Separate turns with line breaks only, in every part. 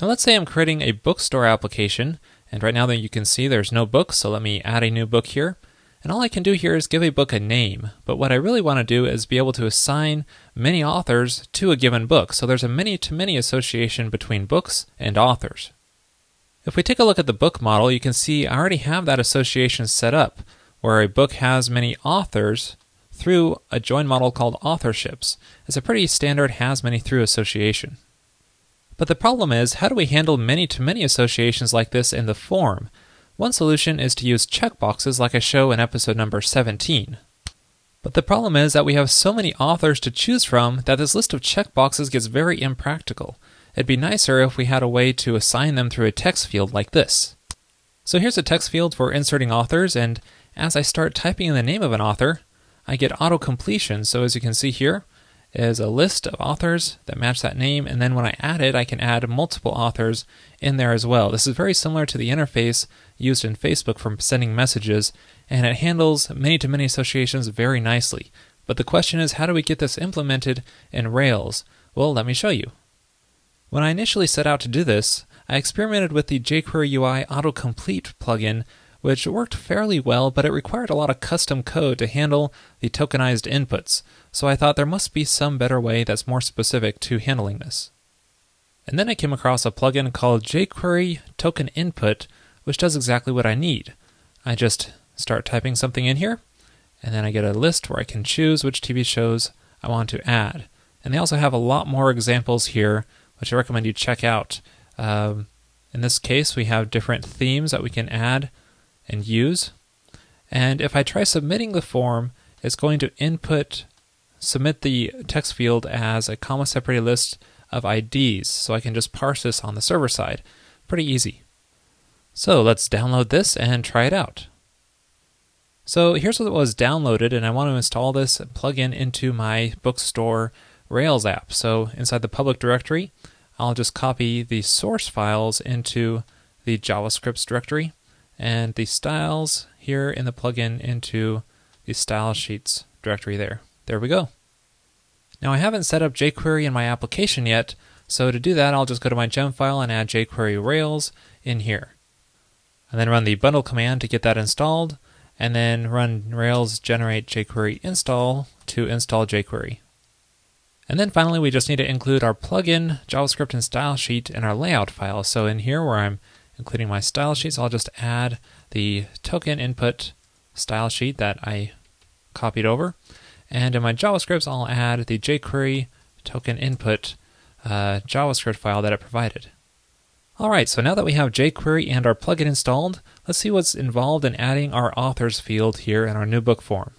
Now let's say I'm creating a bookstore application, and right now that you can see there's no book, so let me add a new book here. And all I can do here is give a book a name, but what I really want to do is be able to assign many authors to a given book, so there's a many-to-many association between books and authors. If we take a look at the book model, you can see I already have that association set up, where a book has many authors through a join model called authorships. It's a pretty standard has many through association. But the problem is, how do we handle many to many associations like this in the form? One solution is to use checkboxes like I show in episode number 17. But the problem is that we have so many authors to choose from that this list of checkboxes gets very impractical. It'd be nicer if we had a way to assign them through a text field like this. So here's a text field for inserting authors, and as I start typing in the name of an author, I get auto completion. So as you can see here, is a list of authors that match that name, and then when I add it, I can add multiple authors in there as well. This is very similar to the interface used in Facebook for sending messages, and it handles many to many associations very nicely. But the question is, how do we get this implemented in Rails? Well, let me show you. When I initially set out to do this, I experimented with the jQuery UI autocomplete plugin which worked fairly well, but it required a lot of custom code to handle the tokenized inputs, so I thought there must be some better way that's more specific to handling this. And then I came across a plugin called jQuery Token Input, which does exactly what I need. I just start typing something in here, and then I get a list where I can choose which TV shows I want to add. And they also have a lot more examples here, which I recommend you check out. Um, in this case, we have different themes that we can add and use. And if I try submitting the form, it's going to input, submit the text field as a comma separated list of IDs. So I can just parse this on the server side. Pretty easy. So let's download this and try it out. So here's what was downloaded, and I want to install this plugin into my bookstore Rails app. So inside the public directory, I'll just copy the source files into the JavaScript directory and the styles here in the plugin into the style sheets directory there. There we go. Now I haven't set up jQuery in my application yet, so to do that I'll just go to my gem file and add jQuery Rails in here. And then run the bundle command to get that installed, and then run Rails generate jQuery install to install jQuery. And then finally we just need to include our plugin, JavaScript, and style sheet in our layout file. So in here where I'm including my style sheets. I'll just add the token input style sheet that I copied over. And in my JavaScripts, I'll add the jQuery token input uh, JavaScript file that it provided. All right, so now that we have jQuery and our plugin installed, let's see what's involved in adding our authors field here in our new book form.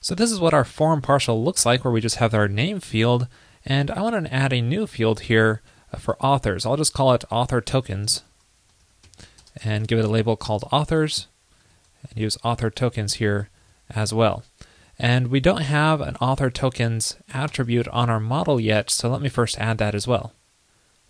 So this is what our form partial looks like, where we just have our name field, and I want to add a new field here for authors. I'll just call it author tokens and give it a label called authors and use author tokens here as well. And we don't have an author tokens attribute on our model yet, so let me first add that as well.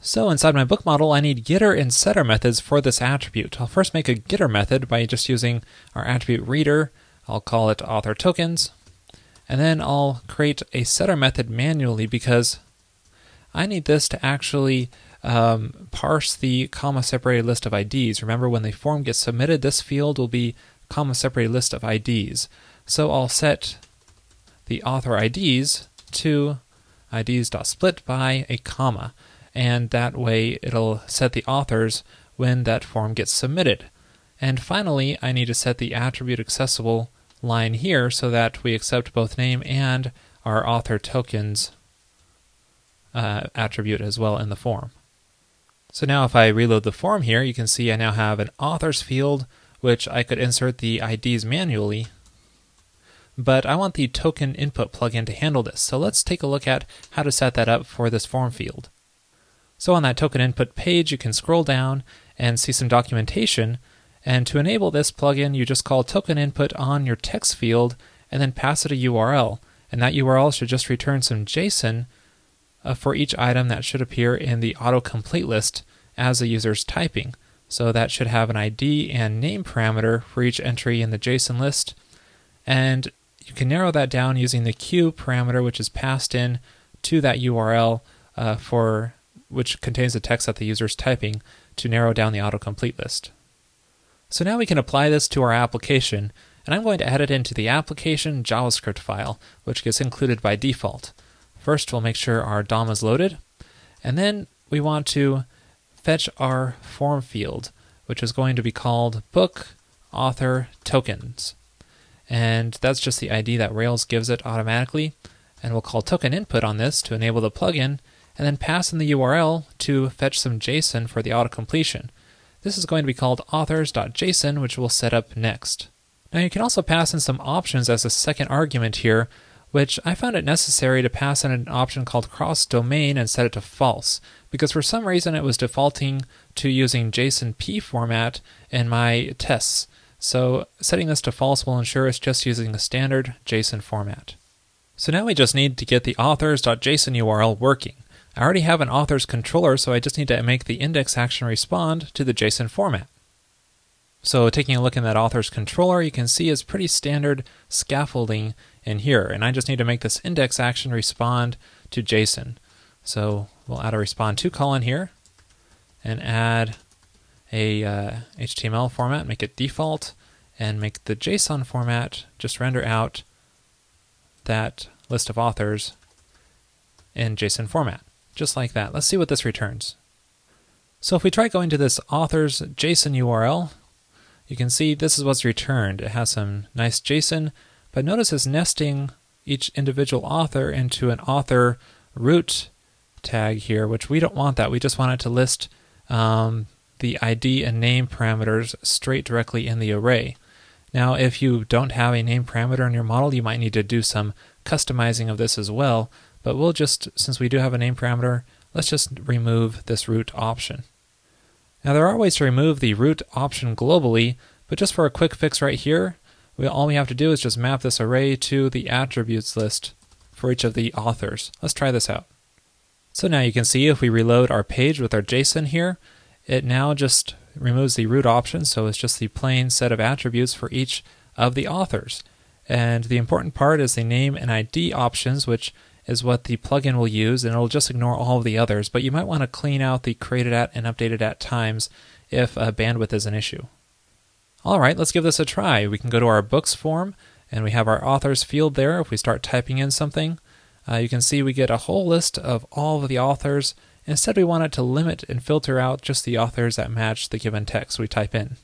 So inside my book model, I need getter and setter methods for this attribute. I'll first make a getter method by just using our attribute reader. I'll call it author tokens. And then I'll create a setter method manually because I need this to actually um, parse the comma separated list of IDs. Remember, when the form gets submitted, this field will be comma separated list of IDs. So I'll set the author IDs to IDs.split by a comma, and that way it'll set the authors when that form gets submitted. And finally, I need to set the attribute accessible line here so that we accept both name and our author tokens uh, attribute as well in the form. So now if I reload the form here, you can see I now have an authors field, which I could insert the IDs manually. But I want the token input plugin to handle this. So let's take a look at how to set that up for this form field. So on that token input page, you can scroll down and see some documentation. And to enable this plugin, you just call token input on your text field and then pass it a URL. And that URL should just return some JSON uh, for each item that should appear in the autocomplete list as the user is typing. So that should have an ID and name parameter for each entry in the JSON list. And you can narrow that down using the Q parameter, which is passed in to that URL uh, for which contains the text that the user is typing, to narrow down the autocomplete list. So now we can apply this to our application, and I'm going to add it into the application JavaScript file, which gets included by default. First, we'll make sure our DOM is loaded, and then we want to fetch our form field, which is going to be called book author tokens. And that's just the ID that Rails gives it automatically. And we'll call token input on this to enable the plugin, and then pass in the URL to fetch some JSON for the autocompletion. This is going to be called authors.json, which we'll set up next. Now you can also pass in some options as a second argument here, which I found it necessary to pass in an option called cross domain and set it to false, because for some reason it was defaulting to using JSON-P format in my tests. So setting this to false will ensure it's just using the standard JSON format. So now we just need to get the authors.json URL working. I already have an authors controller, so I just need to make the index action respond to the JSON format. So taking a look in that authors controller, you can see it's pretty standard scaffolding in here, and I just need to make this index action respond to JSON. So we'll add a respond to colon here, and add a uh, HTML format, make it default, and make the JSON format just render out that list of authors in JSON format just like that. Let's see what this returns. So if we try going to this author's JSON URL, you can see this is what's returned. It has some nice JSON, but notice it's nesting each individual author into an author root tag here, which we don't want that. We just want it to list um, the ID and name parameters straight directly in the array. Now, if you don't have a name parameter in your model, you might need to do some customizing of this as well. But we'll just, since we do have a name parameter, let's just remove this root option. Now there are ways to remove the root option globally, but just for a quick fix right here, we, all we have to do is just map this array to the attributes list for each of the authors. Let's try this out. So now you can see if we reload our page with our JSON here, it now just removes the root option, so it's just the plain set of attributes for each of the authors. And the important part is the name and ID options, which is what the plugin will use, and it'll just ignore all of the others. But you might want to clean out the created at and updated at times if uh, bandwidth is an issue. All right, let's give this a try. We can go to our books form, and we have our authors field there. If we start typing in something, uh, you can see we get a whole list of all of the authors. Instead, we want it to limit and filter out just the authors that match the given text we type in.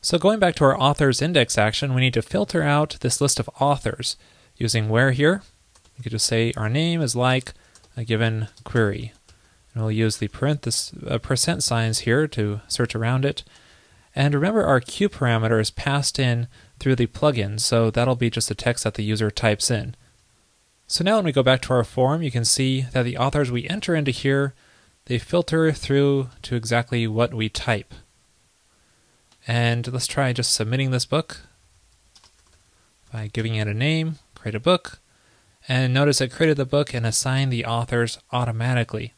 So going back to our authors index action, we need to filter out this list of authors using where here. You could just say our name is like a given query. And we'll use the uh, percent signs here to search around it. And remember our Q parameter is passed in through the plugin, so that'll be just the text that the user types in. So now when we go back to our form, you can see that the authors we enter into here, they filter through to exactly what we type. And let's try just submitting this book by giving it a name, create a book, and notice it created the book and assigned the authors automatically.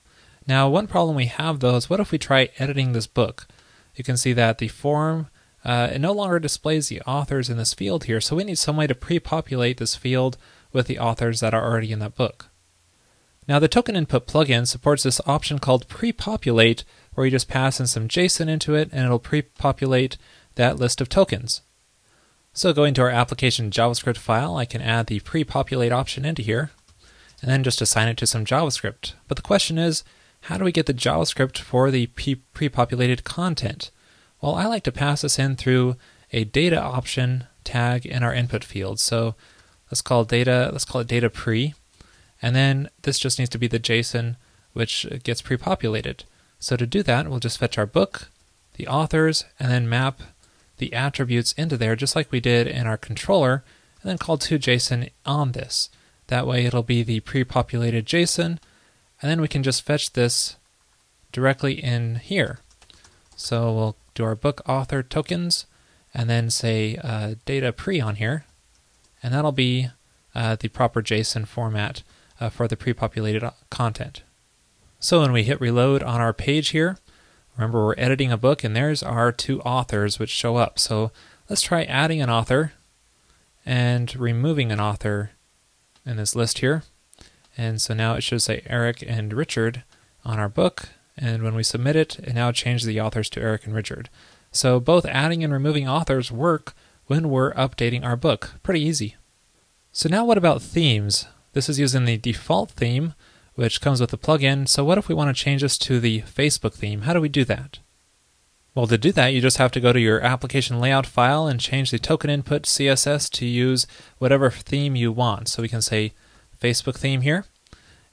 Now, one problem we have though is what if we try editing this book? You can see that the form uh, it no longer displays the authors in this field here, so we need some way to pre-populate this field with the authors that are already in that book. Now, the token input plugin supports this option called pre-populate, where you just pass in some JSON into it and it'll pre-populate that list of tokens. So going to our application JavaScript file, I can add the pre-populate option into here, and then just assign it to some JavaScript. But the question is, how do we get the JavaScript for the pre-populated content? Well, I like to pass this in through a data option tag in our input field. So let's call data, let's call it data pre, and then this just needs to be the JSON which gets pre-populated. So to do that, we'll just fetch our book, the authors, and then map the attributes into there just like we did in our controller, and then call toJSON on this. That way it'll be the pre-populated JSON, and then we can just fetch this directly in here. So we'll do our book author tokens, and then say uh, data pre on here, and that'll be uh, the proper JSON format uh, for the pre-populated content. So when we hit reload on our page here, Remember, we're editing a book, and there's our two authors which show up. So let's try adding an author and removing an author in this list here. And so now it should say Eric and Richard on our book, and when we submit it, it now changes the authors to Eric and Richard. So both adding and removing authors work when we're updating our book. Pretty easy. So now what about themes? This is using the default theme, which comes with the plugin. So what if we want to change this to the Facebook theme? How do we do that? Well, to do that, you just have to go to your application layout file and change the token input CSS to use whatever theme you want. So we can say Facebook theme here.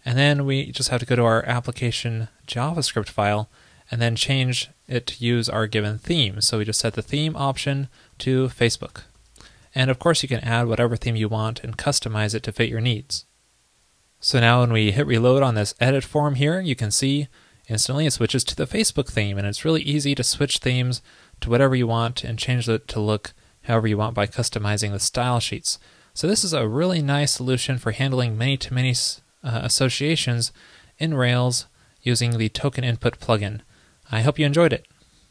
And then we just have to go to our application JavaScript file and then change it to use our given theme. So we just set the theme option to Facebook. And of course, you can add whatever theme you want and customize it to fit your needs. So now when we hit reload on this edit form here, you can see instantly it switches to the Facebook theme. And it's really easy to switch themes to whatever you want and change it to look however you want by customizing the style sheets. So this is a really nice solution for handling many-to-many uh, associations in Rails using the token input plugin. I hope you enjoyed it.